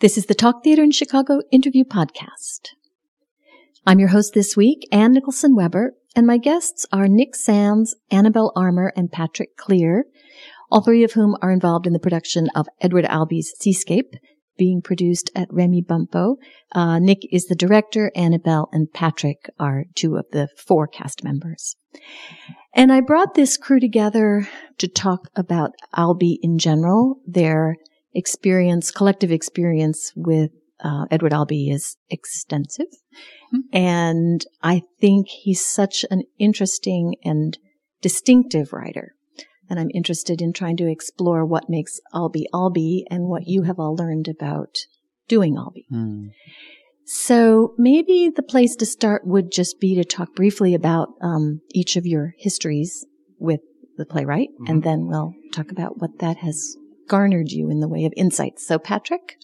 This is the Talk Theater in Chicago interview podcast. I'm your host this week, Ann Nicholson Weber, and my guests are Nick Sands, Annabelle Armour, and Patrick Clear, all three of whom are involved in the production of Edward Albee's Seascape, being produced at Remy Bumppo. Uh, Nick is the director, Annabelle and Patrick are two of the four cast members. And I brought this crew together to talk about Albee in general, their experience, collective experience with uh, Edward Albee is extensive. Mm-hmm. And I think he's such an interesting and distinctive writer. And I'm interested in trying to explore what makes Albee Albee and what you have all learned about doing Albee. Mm. So maybe the place to start would just be to talk briefly about um, each of your histories with the playwright, mm-hmm. and then we'll talk about what that has garnered you in the way of insights. So, Patrick?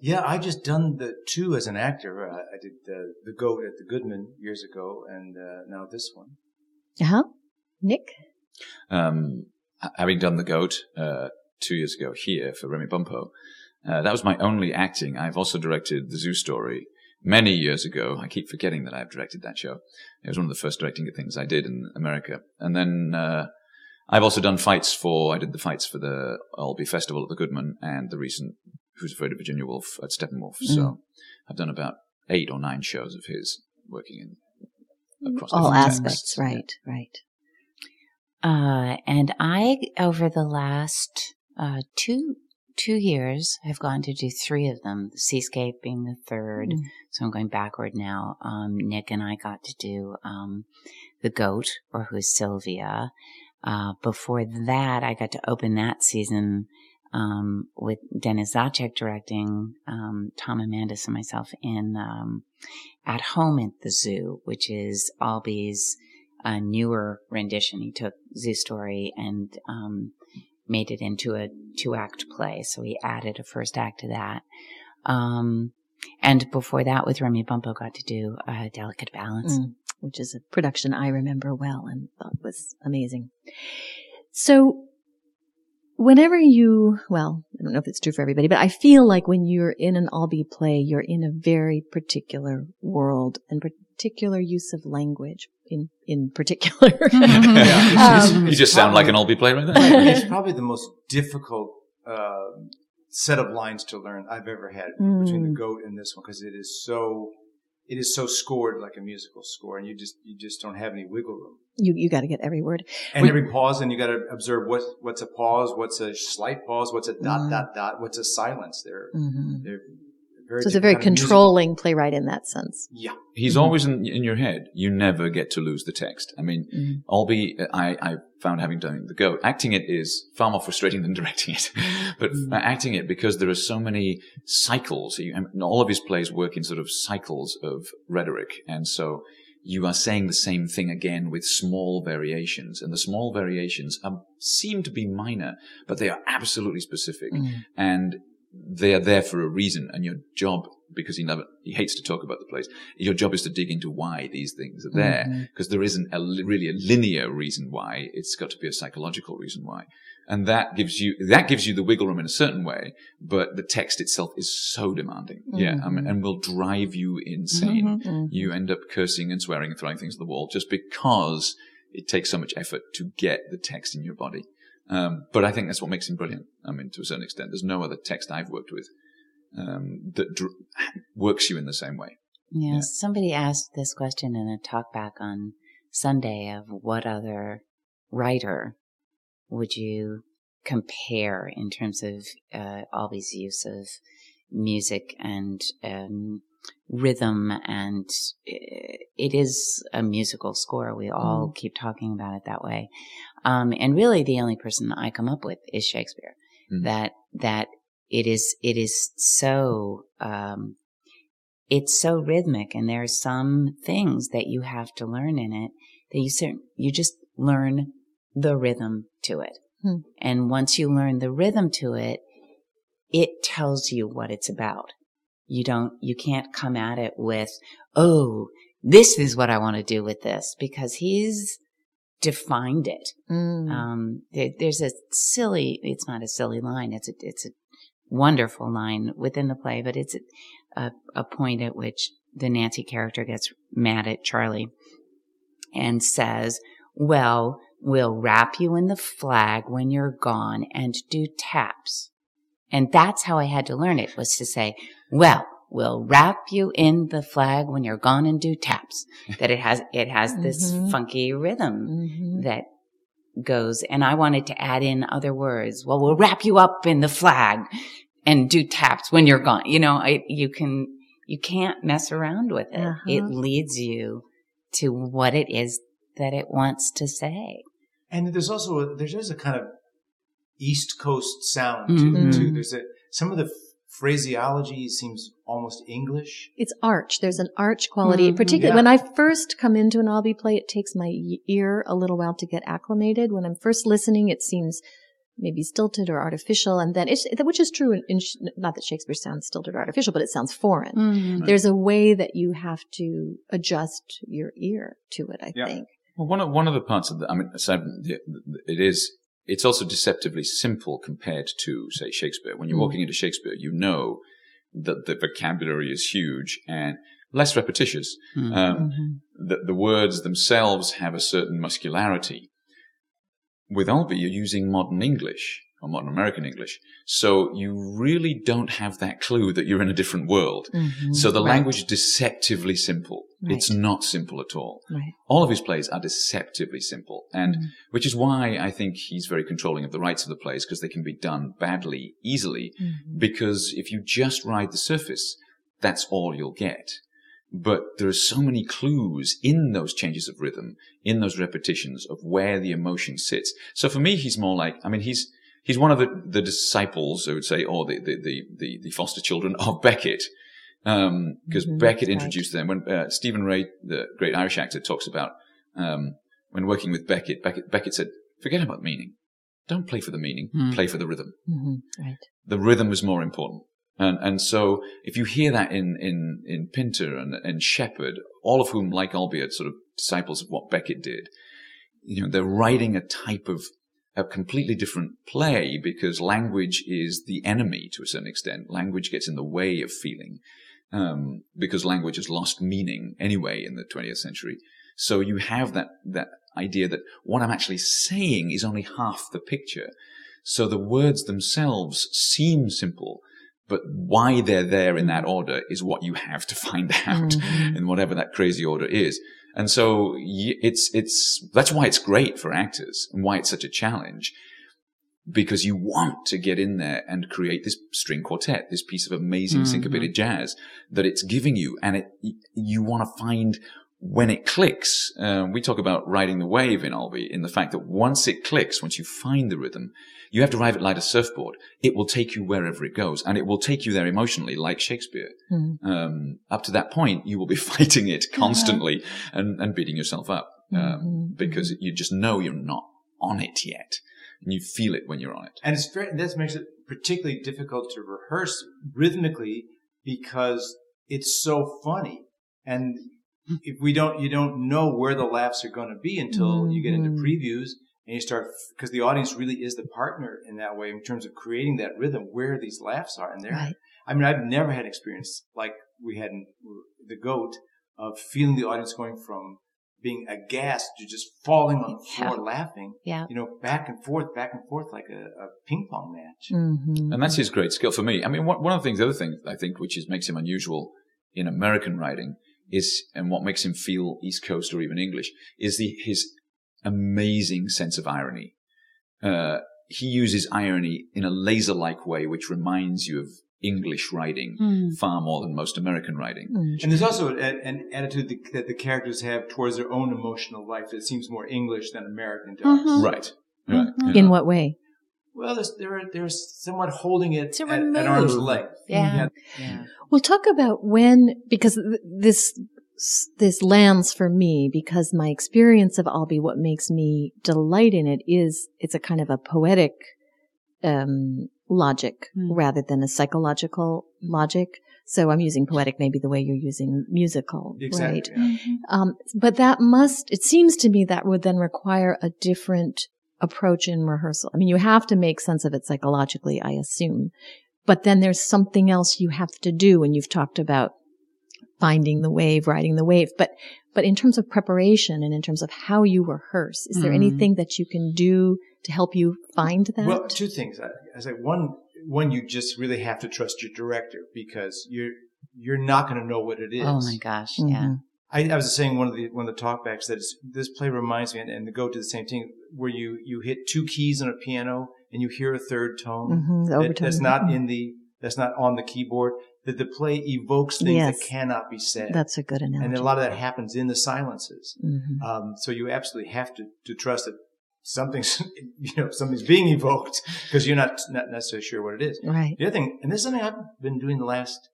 Yeah, I just done the two as an actor. Uh, I did the, the Goat at the Goodman years ago, and uh, now this one. Uh huh. Nick? Um, having done the Goat uh, two years ago here for Remy Bumppo, uh, that was my only acting. I've also directed the Zoo Story many years ago. I keep forgetting that I've directed that show. It was one of the first directing things I did in America, and then uh, I've also done fights for, I did the fights for the Albee Festival at the Goodman and the recent Who's Afraid of Virginia Woolf at Steppenwolf. Mm. So I've done about eight or nine shows of his working in across all aspects. Texts. Right, yeah. right. Uh, and I, over the last uh, two two years, have gone to do three of them. Seascape being the third, mm. so I'm going backward now. Um, Nick and I got to do um, the Goat, or Who's Sylvia, uh, before that, I got to open that season um, with Dennis Zacek directing um, Tom Amandes and myself in um, At Home at the Zoo, which is Albee's uh, newer rendition. He took Zoo Story and um, made it into a two act play. So he added a first act to that. Um, and before that, with Remy Bumppo, got to do a Delicate Balance. Mm which is a production I remember well and thought was amazing. So whenever you, well, I don't know if it's true for everybody, but I feel like when you're in an Albee play, you're in a very particular world and particular use of language in, in particular. yeah, um, you just sound like an Albee play right there. it's probably the most difficult, uh, set of lines to learn I've ever had mm. between the mm. goat and this one because it is so it is so scored like a musical score, and you just you just don't have any wiggle room. You you got to get every word and every pause, and you got to observe what what's a pause, what's a slight pause, what's a dot mm-hmm. dot dot, what's a silence. They're mm-hmm. they're very so it's a very controlling playwright in that sense. Yeah. He's mm-hmm. always in, in your head. You never get to lose the text. I mean, mm-hmm. albeit I, I found having done the goat, acting it is far more frustrating than directing it. but mm-hmm. acting it because there are so many cycles. You, all of his plays work in sort of cycles of rhetoric. And so you are saying the same thing again with small variations. And the small variations are, seem to be minor, but they are absolutely specific. Mm-hmm. And they are there for a reason, and your job, because he never he hates to talk about the place, your job is to dig into why these things are there, because mm-hmm. there isn't a, really a linear reason why. It's got to be a psychological reason why, and that gives you that gives you the wiggle room in a certain way. But the text itself is so demanding, mm-hmm. yeah, I mean, and will drive you insane. Mm-hmm. You end up cursing and swearing and throwing things at the wall just because it takes so much effort to get the text in your body. Um, but I think that's what makes him brilliant. I mean, to a certain extent, there's no other text I've worked with um, that dr- works you in the same way. Yeah, yeah, somebody asked this question in a talk back on Sunday of what other writer would you compare in terms of uh, use of music and um, rhythm and uh, it is a musical score. We all mm. keep talking about it that way. Um, and really the only person I come up with is Shakespeare. Mm. That, that it is, it is so, um, it's so rhythmic and there are some things that you have to learn in it that you you just learn the rhythm to it. Hmm. And once you learn the rhythm to it, it tells you what it's about. You don't, you can't come at it with, oh, this is what I want to do with this because he's defined it. Mm. Um, there, there's a silly, it's not a silly line. It's a, it's a wonderful line within the play, but it's a, a point at which the Nancy character gets mad at Charlie and says, well, we'll wrap you in the flag when you're gone and do taps. And that's how I had to learn it was to say, well, we'll wrap you in the flag when you're gone and do taps. that it has, it has this mm-hmm. funky rhythm mm-hmm. that goes. And I wanted to add in other words. Well, we'll wrap you up in the flag and do taps when you're gone. You know, I, you can, you can't mess around with it. Uh-huh. It leads you to what it is that it wants to say. And there's also a, there's a kind of East Coast sound to mm-hmm. it too. There's a some of the phraseology seems almost English. It's arch. There's an arch quality. Mm-hmm. Particularly yeah. when I first come into an Albee play, it takes my ear a little while to get acclimated. When I'm first listening, it seems maybe stilted or artificial. And then it's, which is true in, in not that Shakespeare sounds stilted or artificial, but it sounds foreign. Mm-hmm. There's a way that you have to adjust your ear to it, I yeah. think. Well, one of, one of the parts of the, I mean, it is, it's also deceptively simple compared to, say, Shakespeare. When you're mm. walking into Shakespeare, you know that the vocabulary is huge and less repetitious. Mm. Um, mm-hmm. the, the words themselves have a certain muscularity. With Albee, you're using modern English or modern American English. So you really don't have that clue that you're in a different world. Mm-hmm. So the right. language is deceptively simple. Right. It's not simple at all. Right. All of his plays are deceptively simple. And mm-hmm. which is why I think he's very controlling of the rights of the plays because they can be done badly, easily. Mm-hmm. Because if you just ride the surface, that's all you'll get. But there are so many clues in those changes of rhythm, in those repetitions of where the emotion sits. So for me, he's more like, I mean, he's, he's one of the, the disciples, I would say, or the, the, the, the, the foster children of Beckett. Um, because mm-hmm, Beckett introduced right. them when, uh, Stephen Rea, the great Irish actor, talks about, um, when working with Beckett, Beckett, Beckett said, forget about meaning. Don't play for the meaning, mm. play for the rhythm. Mm-hmm, right. The rhythm is more important. And, and so if you hear that in, in, in Pinter and, and Shepard, all of whom, like albeit sort of disciples of what Beckett did, you know, they're writing a type of a completely different play because language is the enemy to a certain extent. Language gets in the way of feeling um, because language has lost meaning anyway in the 20th century. So you have that that idea that what I'm actually saying is only half the picture. So the words themselves seem simple, but why they're there in that order is what you have to find out mm-hmm. in whatever that crazy order is. And so it's, it's, that's why it's great for actors and why it's such a challenge because you want to get in there and create this string quartet, this piece of amazing mm-hmm. syncopated jazz that it's giving you. And it, you want to find when it clicks. Uh, we talk about riding the wave in Albee in the fact that once it clicks, once you find the rhythm, you have to ride it like a surfboard. It will take you wherever it goes and it will take you there emotionally like Shakespeare. Mm. Um, up to that point, you will be fighting it constantly and, and beating yourself up, um, mm-hmm. because you just know you're not on it yet and you feel it when you're on it. And it's very, this makes it particularly difficult to rehearse rhythmically because it's so funny. And if we don't, you don't know where the laughs are going to be until mm-hmm. you get into mm-hmm. previews and you start because the audience really is the partner in that way in terms of creating that rhythm where these laughs are and there right. i mean i've never had experience like we had in the goat of feeling the audience going from being aghast to just falling on the floor yeah. laughing yeah you know back and forth back and forth like a, a ping pong match mm-hmm. and that's his great skill for me i mean one, one of the things the other thing i think which is makes him unusual in american writing is and what makes him feel east coast or even english is the his amazing sense of irony. Uh, he uses irony in a laser like way, which reminds you of English writing mm. far more than most American writing. Mm. And there's also a, an attitude that the characters have towards their own emotional life that seems more English than American does. Mm-hmm. Right. Mm-hmm. In what way? Well, they're they're somewhat holding it at, at, arm's length. Yeah. yeah. yeah. We'll talk about when because this this lands for me because my experience of Albee, what makes me delight in it is it's a kind of a poetic um, logic mm. rather than a psychological logic. So I'm using poetic maybe the way you're using musical, exactly, right? Yeah. Mm-hmm. Um, but that must, it seems to me that would then require a different approach in rehearsal. I mean, you have to make sense of it psychologically, I assume. but then there's something else you have to do and you've talked about finding the wave, riding the wave. But, but in terms of preparation and in terms of how you rehearse, is there Mhm. anything that you can do to help you find that? Well, two things. I, I say one, one you just really have to trust your director because you're you're not going to know what it is. Oh my gosh. Yeah. I, I was saying one of the one of the talkbacks that is, this play reminds me, and, and to go to the same thing where you you hit two keys on a piano and you hear a third tone Mhm, that- that's not in the that's not on the keyboard. That the play evokes things Yes. that cannot be said, That's a good analogy. and a lot of that happens in the silences. Mhm. Um, so you absolutely have to, to trust that something's, you know, something's being evoked because you're not, not necessarily sure what it is. Right. The other thing, and this is something I've been doing the last,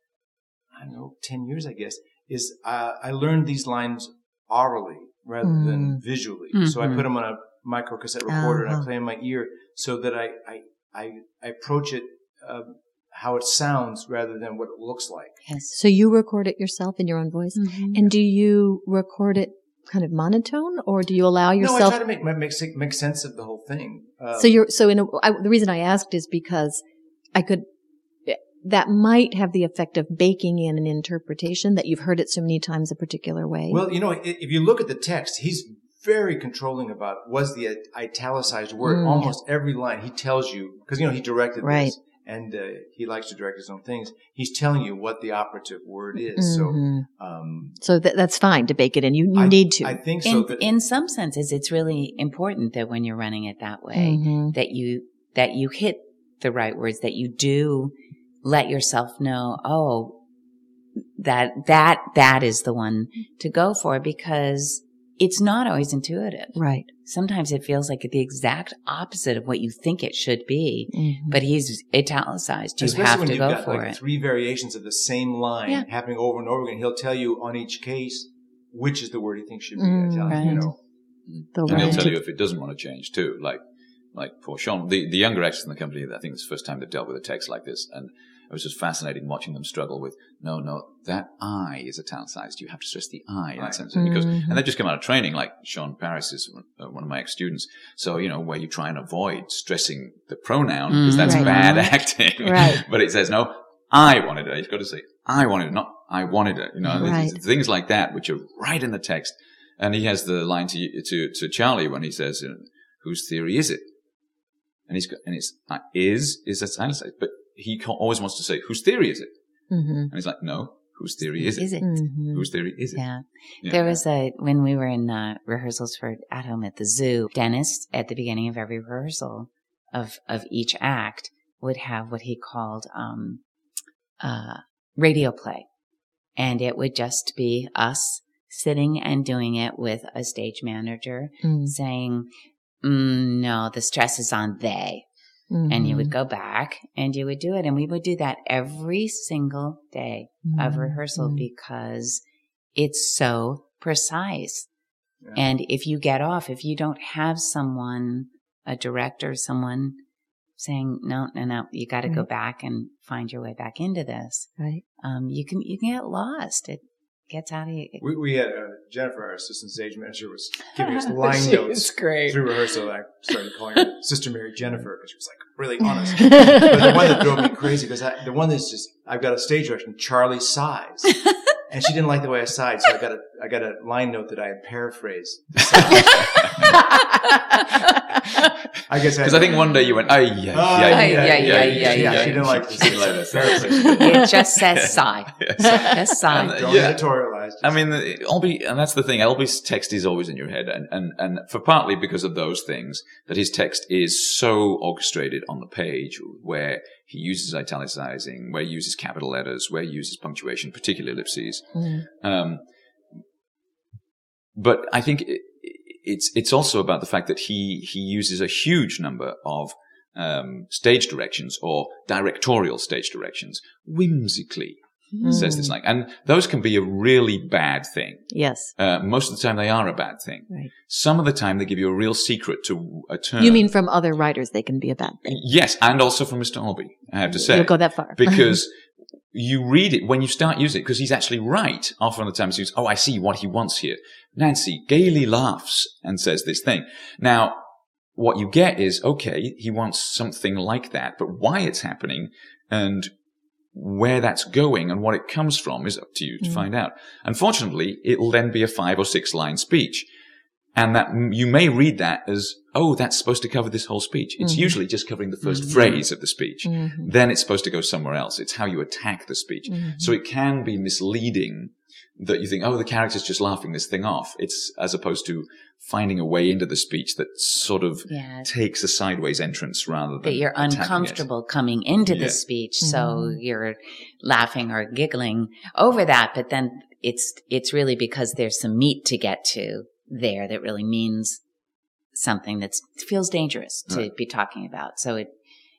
I don't know, 10 years, I guess, is uh, I learned these lines orally rather than visually. So I put them on a micro cassette recorder and Uh-huh. I play in my ear so that I, I, I, I approach it, uh, how it sounds rather than what it looks like. Yes. So you record it yourself in your own voice? Mhm. And do you record it kind of monotone or do you allow yourself? No, I try to make, make, make sense of the whole thing. Um, so you're, so in a, I, the reason I asked is because I could, that might have the effect of baking in an interpretation that you've heard it so many times a particular way. Well, you know, if you look at the text, he's very controlling about was the italicized word. Mm. Almost every line he tells you because you know he directed Right. this and uh, he likes to direct his own things. He's telling you what the operative word is. Mhm. So, um, so that, that's fine to bake it in. You, you I, need to. I think so. In, But in some senses, it's really important that when you're running it that way, Mhm. that you, that you hit the right words, that you do let yourself know, oh, that, that, that is the one to go for because it's not always intuitive. Right. Sometimes it feels like the exact opposite of what you think it should be, Mhm. but he's italicized. You especially have when to go got for like it. three variations of the same line Yeah. happening over and over again, he'll tell you on each case which is the word he thinks should be Mm, italicized. You right. know, The And he'll tell you if it doesn't want to change too. Like, like poor Sean, the, the younger actors in the company, I think it's the first time they've dealt with a text like this. And it was just fascinating watching them struggle with, no, no, that I is italicized. You have to stress the I in Right. that sense. And, because, Mhm. and they've just come out of training, like Sean Paris is one, uh, of my ex-students. So, you know, where you try and avoid stressing the pronoun, because Mhm. that's Right. bad acting. Right. but it says, no, I wanted it. You've got to say, I wanted it, not I wanted it. You know, Right. things like that, which are right in the text. And he has the line to to to Charlie when he says, you know, "Whose theory is it?" And he's got, and it's uh, is is italicized, but he always wants to say, "Whose theory is it?" Mhm. And he's like, "No, whose theory is it? Is it? Mhm. Whose theory is it?" Yeah. Yeah. There was a, when we were in uh, rehearsals for At Home at the Zoo, Dennis, at the beginning of every rehearsal of, of each act, would have what he called um, uh, radio play. And it would just be us sitting and doing it with a stage manager Mhm. saying, mm, no, the stress is on they. And you would Mhm. go back and you would do it. And we would do that every single day of Mhm. rehearsal Mhm. because it's so precise. Yeah. And if you get off, if you don't have someone, a director, someone saying, no, no, no, you got to go back and find your way back into this, Right. um, you can, you can get lost. It gets out of you. we, we had uh, Jennifer, our assistant stage manager, was giving us line notes great. through rehearsal. I started calling her Sister Mary Jennifer because she was like really honest. but the one that drove me crazy because the one that's just I've got a stage direction. Charlie sighs, and she didn't like the way I sighed, so I got a I got a line note that I had paraphrased. I guess Because I think one day you went, "Ay, yeah, Oh, yeah, yeah, yeah, yeah, yeah, yeah. She didn't like She this. didn't like this. it just says sigh. Just sigh. Don't Yeah. editorialize. I mean, the- Albee, and that's the thing. Albee's text is always in your head, and, and and for partly because of those things, that his text is so orchestrated on the page, where he uses italicizing, where he uses capital letters, where he uses punctuation, particularly ellipses. Mhm. Um, but I think it, it's it's also about the fact that he he uses a huge number of um, stage directions or directorial stage directions whimsically. Says this like, and those can be a really bad thing. Yes. Uh, most of the time, they are a bad thing. Right. Some of the time, they give you a real secret to a turn. You mean from other writers, they can be a bad thing. yes, and also from Mr. Albee. I have to say, You'll go that far. because you read it when you start using it because he's actually right. Often the times he says, "Oh, I see what he wants here." Nancy gaily laughs and says this thing. Now, what you get is okay, he wants something like that, but why it's happening And where that's going and what it comes from is up to you to Mm. find out. Unfortunately, it'll then be a five or six line speech. And that you may read that as, oh, that's supposed to cover this whole speech. It's Mhm. usually just covering the 1st Mhm. phrase of the speech. Mhm. Then it's supposed to go somewhere else. It's how you attack the speech. Mhm. So it can be misleading that you think, oh, the character's just laughing this thing off. It's as opposed to finding a way into the speech that sort of Yeah. takes a sideways entrance rather than That you're attacking it. uncomfortable coming into Yeah. the speech, so Mhm. you're laughing or giggling over that. But then it's it's really because there's some meat to get to there that really means something that feels dangerous to Right. be talking about. So it,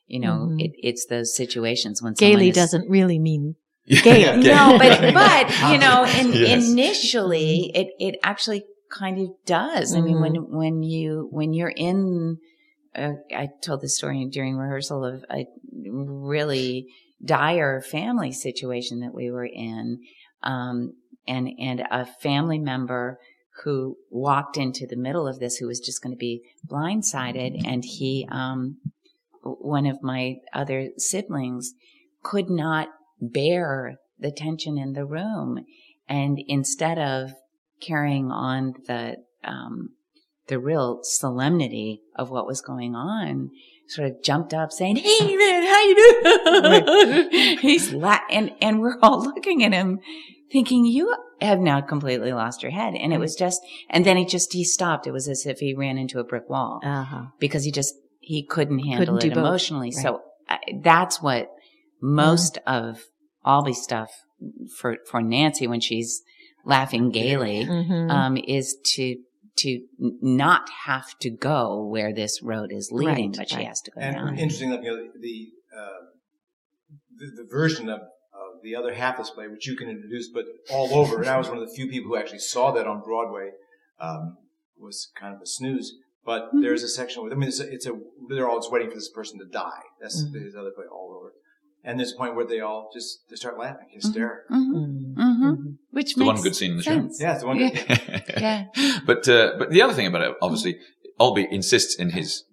you know, Mhm. it, it's those situations when someone Gaily is- doesn't really mean Yeah, no, but but you know, in, Yes. initially, it it actually kind of does. I mean, when when you when you're in, uh, I told this story during rehearsal of a really dire family situation that we were in, um, and and a family member who walked into the middle of this who was just going to be blindsided, and he, um, one of my other siblings, could not bear the tension in the room. And instead of carrying on the, um, the real solemnity of what was going on, sort of jumped up saying, Hey man, how you doing? He's la- and, and we're all looking at him thinking, you have now completely lost your head. And it was just, and then he just, he stopped. It was as if he ran into a brick wall uh-huh. because he just he couldn't handle Couldn't it emotionally. Right. So I, that's what most of Albee's stuff for for Nancy when she's laughing gaily Mhm. um, is to to not have to go where this road is leading, Right, but she has to go And down. interesting enough, you know, the, uh, the the version of, of the other half of this play, which you can introduce, but all over. And I was one of the few people who actually saw that on Broadway. Um, was kind of a snooze, but Mm-hmm. there's a section where I mean, it's a, it's a they're all just waiting for this person to die. That's Mhm. his other play all over. And there's a point where they all just they start laughing, hysterical. Mhm. Mhm. Mhm. Mhm. Which the one good scene in the show. Yeah, it's the one. Yeah. Yeah. but uh, but the other thing about it, obviously, Albee insists in his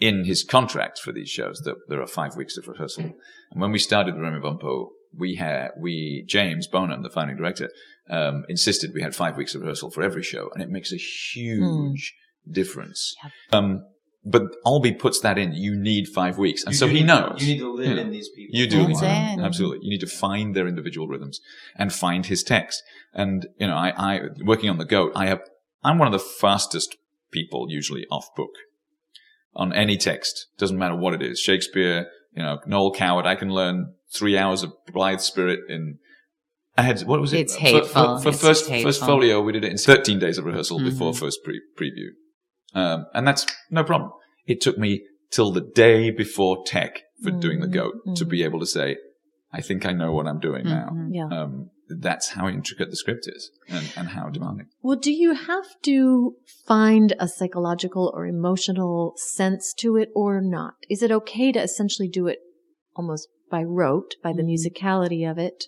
in his contract for these shows that there are five weeks of rehearsal. And when we started the Remy Bumppo, we had we James Bohnen, the founding director, um, insisted we had five weeks of rehearsal for every show, and it makes a huge difference. Um, but Albee puts that in. You need five weeks, and You so do he knows. You need to live Yeah. in these people. You do. That's it. Absolutely. You need to find their individual rhythms and find his text. And, you know, I, I, working on the goat, I have, I'm one of the fastest people usually off book on any text. Doesn't matter what it is. Shakespeare, you know, Noel Coward, I can learn three hours of Blithe Spirit in, I had, what was it? It's For- hateful. For, for, It's first, hateful. first folio, we did it in 13 days of rehearsal before Mhm. first pre- preview. Um, and that's no problem. It took me till the day before tech for doing the goat to be able to say, I think I know what I'm doing now. Mhm. Yeah. Um, that's how intricate the script is and, and how demanding. Well, do you have to find a psychological or emotional sense to it or not? Is it okay to essentially do it almost by rote, by the Mhm. musicality of it,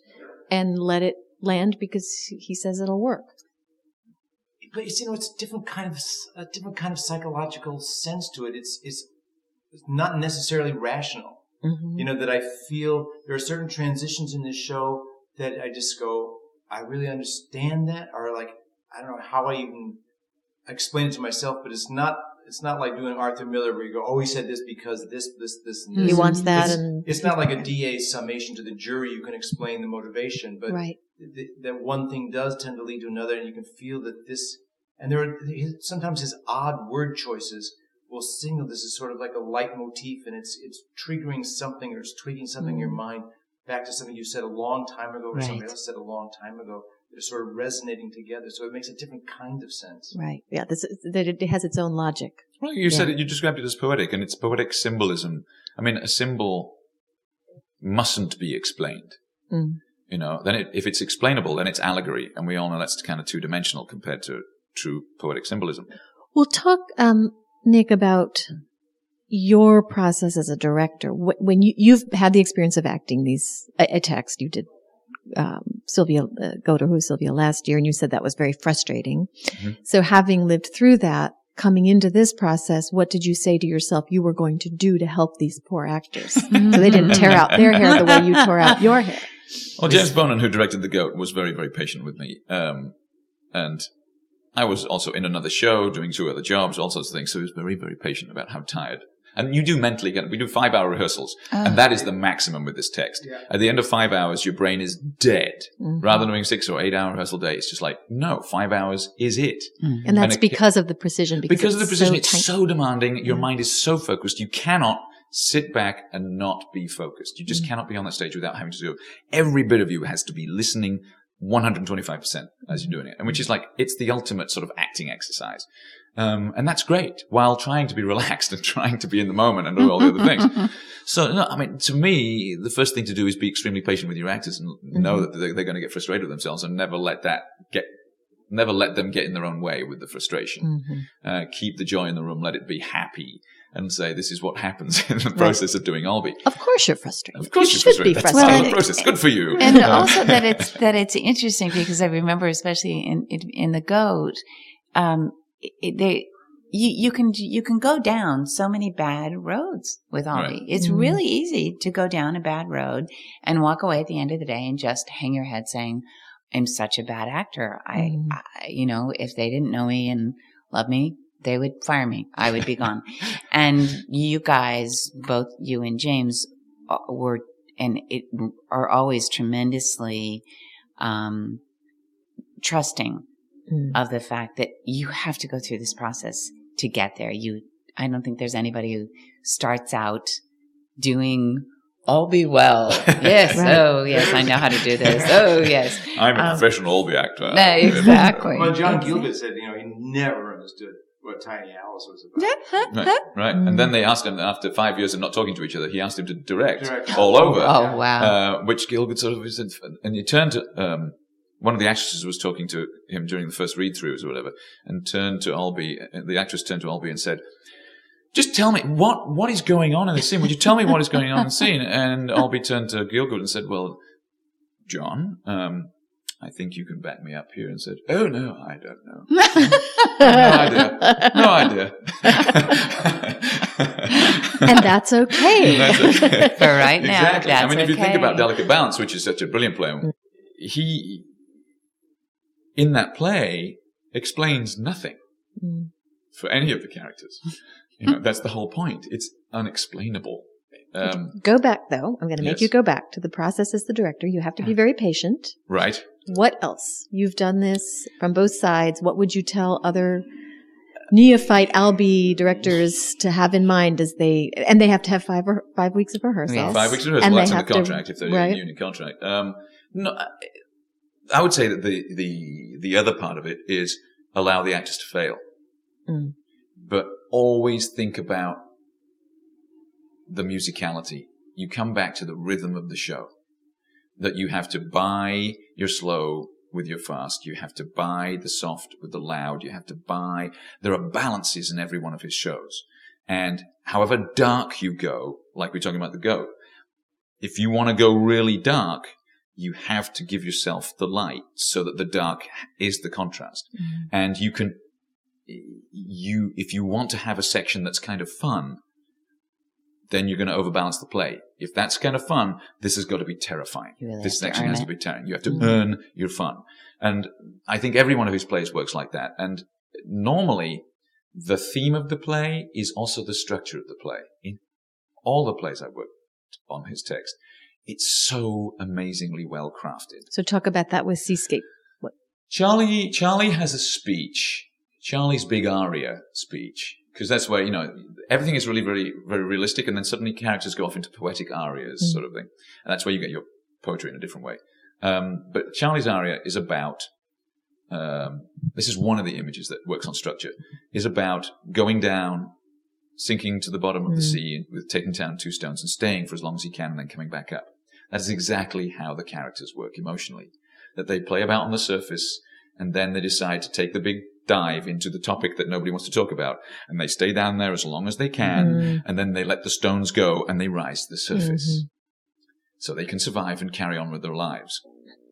and let it land because he says it'll work? But it's, you know, it's a different kind of a different kind of psychological sense to it. It's it's, it's not necessarily rational. Mm-hmm. You know that I feel there are certain transitions in this show that I just go, I really understand that, or like I don't know how I even explain it to myself. But it's not it's not like doing Arthur Miller where you go, oh, he said this because this this this. And he wants that, It's, and it's not like a DA summation to the jury. You can explain the motivation, but right. th- that one thing does tend to lead to another, and you can feel that this. And there are sometimes his odd word choices will signal this is sort of like a leitmotif, and it's it's triggering something or it's tweaking something in your mm. mind back to something you said a long time ago, or Right. somebody else said a long time ago. They're sort of resonating together, so it makes a different kind of sense. Right. Yeah. This is, that it has its own logic. Well, you said it, you described it as poetic and it's poetic symbolism. I mean, a symbol mustn't be explained. Mm. You know, then it, if it's explainable, then it's allegory. And we all know that's kind of two dimensional compared to true poetic symbolism. We'll talk, um, Nick, about your process as a director. When you, you've had the experience of acting these, a, a text, you did, um, Sylvia, uh, Go to Who Sylvia last year, and you said that was very frustrating. Mhm. So having lived through that coming into this process, what did you say to yourself you were going to do to help these poor actors? so they didn't tear out their hair the way you tore out your hair. Well, James Bohnen, who directed The Goat, was very, very patient with me. Um, and I was also in another show, doing two other jobs, all sorts of things. So he was very, very patient about how tired. And you do mentally get, we do five hour rehearsals. Oh. And that is the maximum with this text. Yeah. At the end of five hours, your brain is dead. Mhm. Rather than doing six or eight hour rehearsal day, it's just like, no, five hours is it. Hmm. And that's And it- because of the precision. Because, Because of the precision, so it's tight. so demanding. Your mm-hmm. mind is so focused. You cannot sit back and not be focused. You just mm-hmm. cannot be on that stage without having to do it. every bit of you has to be listening 125% as you're doing it. And which is like, it's the ultimate sort of acting exercise. Um, and that's great while trying to be relaxed and trying to be in the moment and do all the other things. So, no, I mean, to me, the first thing to do is be extremely patient with your actors and know that they're, they're going to get frustrated with themselves and never let that get, never let them get in their own way with the frustration. Mhm. Uh, keep the joy in the room, let it be happy and say, this is what happens in the process of doing Albee. Of course you're frustrated. Of course you you're should be frustrated. That's frustrated. part of the process. Good for you. and Uh, also that it's that it's interesting because I remember, especially in in, in the goat, um, it, they you you can you can go down so many bad roads with Ollie. Right. It's Mhm. really easy to go down a bad road and walk away at the end of the day and just hang your head saying, "I'm such a bad actor." I, Mhm. I you know, if they didn't know me and love me. They would fire me. I would be gone. and you guys, both you and James, uh, were and it are always tremendously um, trusting Mm. of the fact that you have to go through this process to get there. You, I don't think there's anybody who starts out doing Albee well. Yes. Right. Oh, yes. I know how to do this. Oh, yes. I'm a Um, professional Albee actor. No, exactly. Well, John Gielgud said, you know, he never understood what Tiny Alice was about. Right, right. And then they asked him after five years of not talking to each other, he asked him to direct, Direct. all over. Oh, wow. Uh, which Gielgud sort of said, and he turned to, um, one of the actresses was talking to him during the first read throughs or whatever, and turned to Albee, and the actress turned to Albee and said, just tell me what, what is going on in the scene. Would you tell me what is going on in the scene? And Albee turned to Gielgud and said, well, John, um, I think you can back me up here and said, oh no, I don't know. no idea. No idea. and that's okay. That's okay. For right now, exactly. I mean, if you think about Delicate Balance, which is such a brilliant play, he, in that play, explains nothing Mm. for any of the characters. You know, that's the whole point. It's unexplainable. Um, Go back though. I'm going to make Yes. you go back to the process as the director. You have to be very patient. right. What else? You've done this from both sides. What would you tell other neophyte Albee directors to have in mind as they, and they have to have five or five weeks of rehearsal. Yes. Five weeks of And rehearsal. they That's in the have to- contract if they're in right. a union contract. Um, no, I- I would say that the, the, the other part of it is allow the actors to fail. Mm. But always think about the musicality. You come back to the rhythm of the show. That you have to buy your slow with your fast. You have to buy the soft with the loud. You have to buy, there are balances in every one of his shows. And however dark you go, like we're talking about the goat, if you want to go really dark, you have to give yourself the light so that the dark is the contrast. Mm-hmm. And you can, you, if you want to have a section that's kind of fun, then you're going to overbalance the play. If that's kind of fun, this has got to be terrifying. Really this section has it. to be terrifying. You have to Mhm. earn your fun. And I think every one of his plays works like that. And normally, the theme of the play is also the structure of the play. In all the plays I've worked on his text, it's so amazingly well crafted. So talk about that with Seascape. What? Charlie, Charlie has a speech, Charlie's big aria speech, because that's where, you know, everything is really very, very realistic. And then suddenly characters go off into poetic arias Mm. sort of thing. And that's where you get your poetry in a different way. Um, but Charlie's aria is about, um, this is one of the images that works on structure, is about going down, sinking to the bottom of the Mm. sea with taking down two stones and staying for as long as he can and then coming back up. That is exactly how the characters work emotionally. That they play about on the surface and then they decide to take the big dive into the topic that nobody wants to talk about. And they stay down there as long as they can Mm. and then they let the stones go and they rise to the surface. Mhm. So they can survive and carry on with their lives.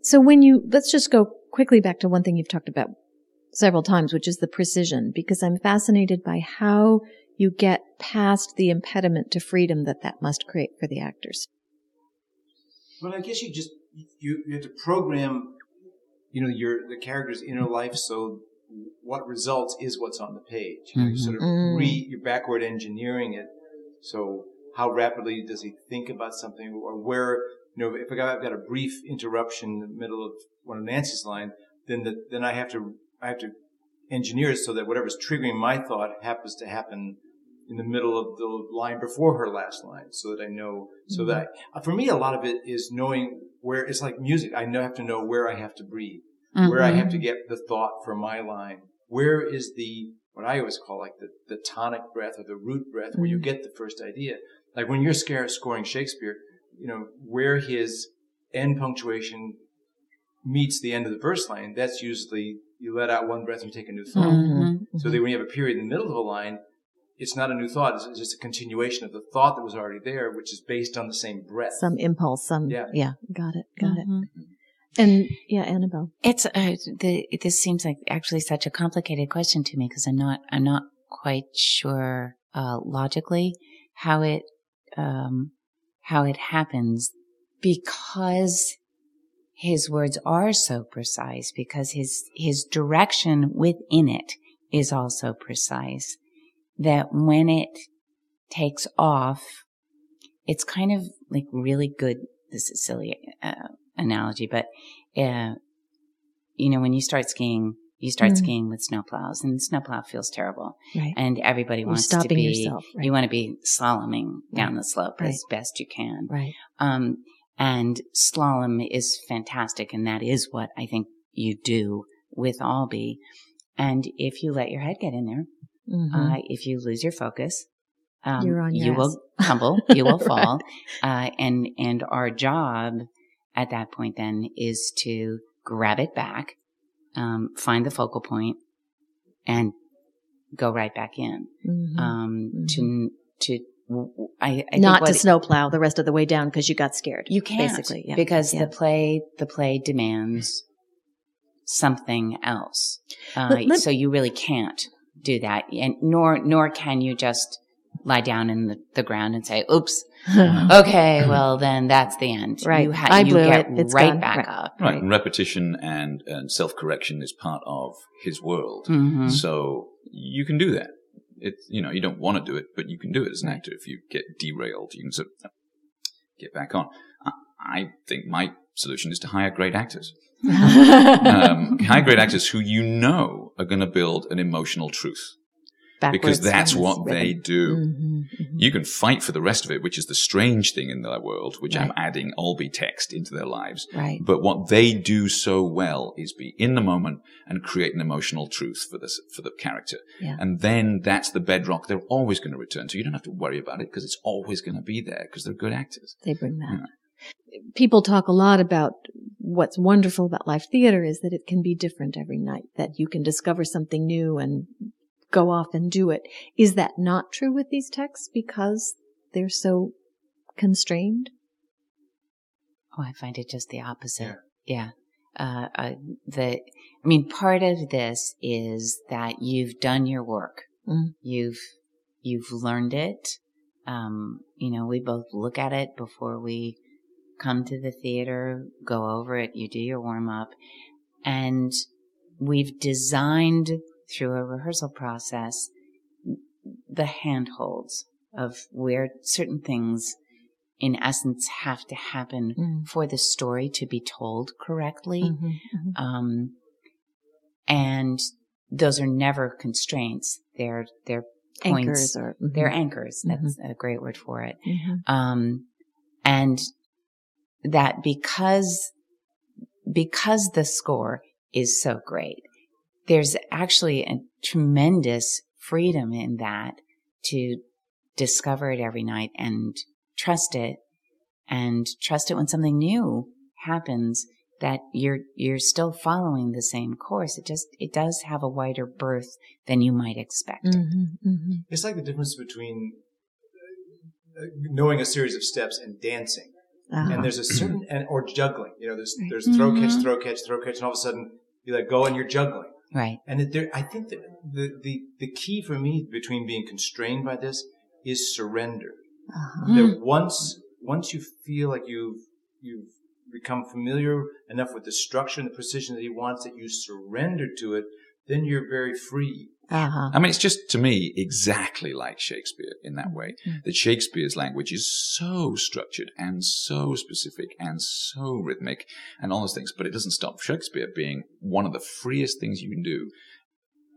So when you, let's just go quickly back to one thing you've talked about several times, which is the precision, because I'm fascinated by how you get past the impediment to freedom that that must create for the actors. Well, I guess you just you, you have to program, you know, your the character's inner life so what results is what's on the page. You, know, you sort of Mm. re you're backward engineering it. So how rapidly does he think about something, or where you know if I got, I've got a brief interruption in the middle of one of Nancy's line, then the, then I have to I have to engineer it so that whatever's triggering my thought happens to happen in the middle of the line before her last line, so that I know. So mm-hmm. that I, for me, a lot of it is knowing where it's like music. I know have to know where I have to breathe where I have to mm-hmm. get the thought for my line. Where is the what I always call like the, the tonic breath or the root breath where you mm-hmm. get the first idea. Like when you're scare, scoring Shakespeare, you know, where his end punctuation meets the end of the verse line, that's usually you let out one breath and you take a new thought. Mhm. So that when you have a period in the middle of a line, it's not a new thought. It's just a continuation of the thought that was already there, which is based on the same breath. Some impulse, some, Yeah. yeah, got it, got Mhm. it. And yeah, Annabelle. It's uh, the, this seems like actually such a complicated question to me because I'm not I'm not quite sure uh, logically how it um, how it happens because his words are so precise because his his direction within it is also precise that when it takes off it's kind of like really good this is silly uh, analogy but uh, you know when you start skiing you start Mm. skiing with snowplows and snowplow feels terrible Right. and everybody You're wants to be yourself. Right. you want to be slaloming down the slope Right. as best you can right. um, and slalom is fantastic, and that is what I think you do with Albee. And if you let your head get in there, Mhm. uh, if you lose your focus, um, your you ass. will tumble, you will Right. fall, uh, and and our job at that point then is to grab it back, um, find the focal point, and go right back in. Mhm. Um, to to I, I Not to snowplow the rest of the way down because you got scared. You can't basically, yeah. because Yeah. the play the play demands something else. Uh, Let- let- so you really can't do that, and nor nor can you just lie down in the, the ground and say, "Oops, okay, well then that's the end." Right. You, I you blew get it. It's right gone. back Right. up. Right. And repetition and, and self correction is part of his world. hmm So you can do that. It's, you know, you don't want to do it, but you can do it as an actor. If you get derailed, you can sort of get back on. I, I think my solution is to hire great actors. Um, hire great actors who you know are going to build an emotional truth because that's what this they rhythm. do. Mhm, mhm. You can fight for the rest of it, which is the strange thing in their world, which I'm Right. adding Albee text into their lives. Right. But what they do so well is be in the moment and create an emotional truth for this, for the character. Yeah. And then that's the bedrock they're always going to return to. You don't have to worry about it because it's always going to be there because they're good actors. They bring that. People talk a lot about what's wonderful about live theater is that it can be different every night, that you can discover something new and go off and do it. Is that not true with these texts because they're so constrained? Oh, I find it just the opposite. Yeah. Uh, uh, the, I mean, part of this is that you've done your work. Mm. You've, you've learned it. Um, you know, we both look at it before we come to the theater, go over it, you do your warm up, and we've designed through a rehearsal process the handholds of where certain things in essence have to happen Mm. for the story to be told correctly. Mhm, mhm. Um, and those are never constraints. They're, they're points. Anchors or mhm. They're anchors. That's a great word for it. Mhm. Um, and that because, because the score is so great, there's actually a tremendous freedom in that to discover it every night and trust it and trust it when something new happens that you're you're still following the same course it just it does have a wider berth than you might expect Mhm, mhm. It's like the difference between uh, knowing a series of steps and dancing. Ah. And there's a certain, and, or juggling. You know, there's Right. there's throw catch, Mhm. throw catch, throw catch, and all of a sudden you let go and you're juggling. Right. And that there, I think that the, the, the key for me between being constrained by this is surrender. Uh-huh. That once, once you feel like you've, you've become familiar enough with the structure and the precision that he wants that you surrender to it, then you're very free. Uh-huh. I mean, it's just to me exactly like Shakespeare in that way. Mm-hmm. That Shakespeare's language is so structured and so specific and so rhythmic and all those things, but it doesn't stop Shakespeare being one of the freest things you can do.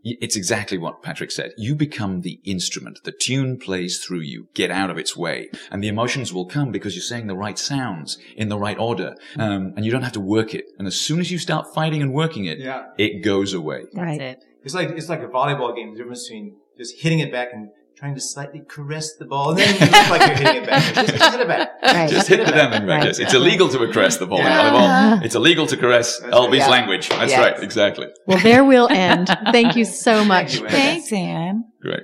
It's exactly what Patrick said. You become the instrument. The tune plays through you. Get out of its way. And the emotions will come because you're saying the right sounds in the right order. Um, and you don't have to work it. And as soon as you start fighting and working it, Yeah. it goes away. That's Right. it. It's like, it's like a volleyball game. The difference between just hitting it back and trying to slightly caress the ball. And then you look like you're hitting it back. Just, just hit it back. Right. Just hit the damn thing back. Right. Yes. It's illegal to caress the ball in volleyball. It's illegal to caress That's Albee's right. language. That's Yes. right. Exactly. Well, there we'll end. Thank you so much. you, Anne. Thanks, Anne. Great.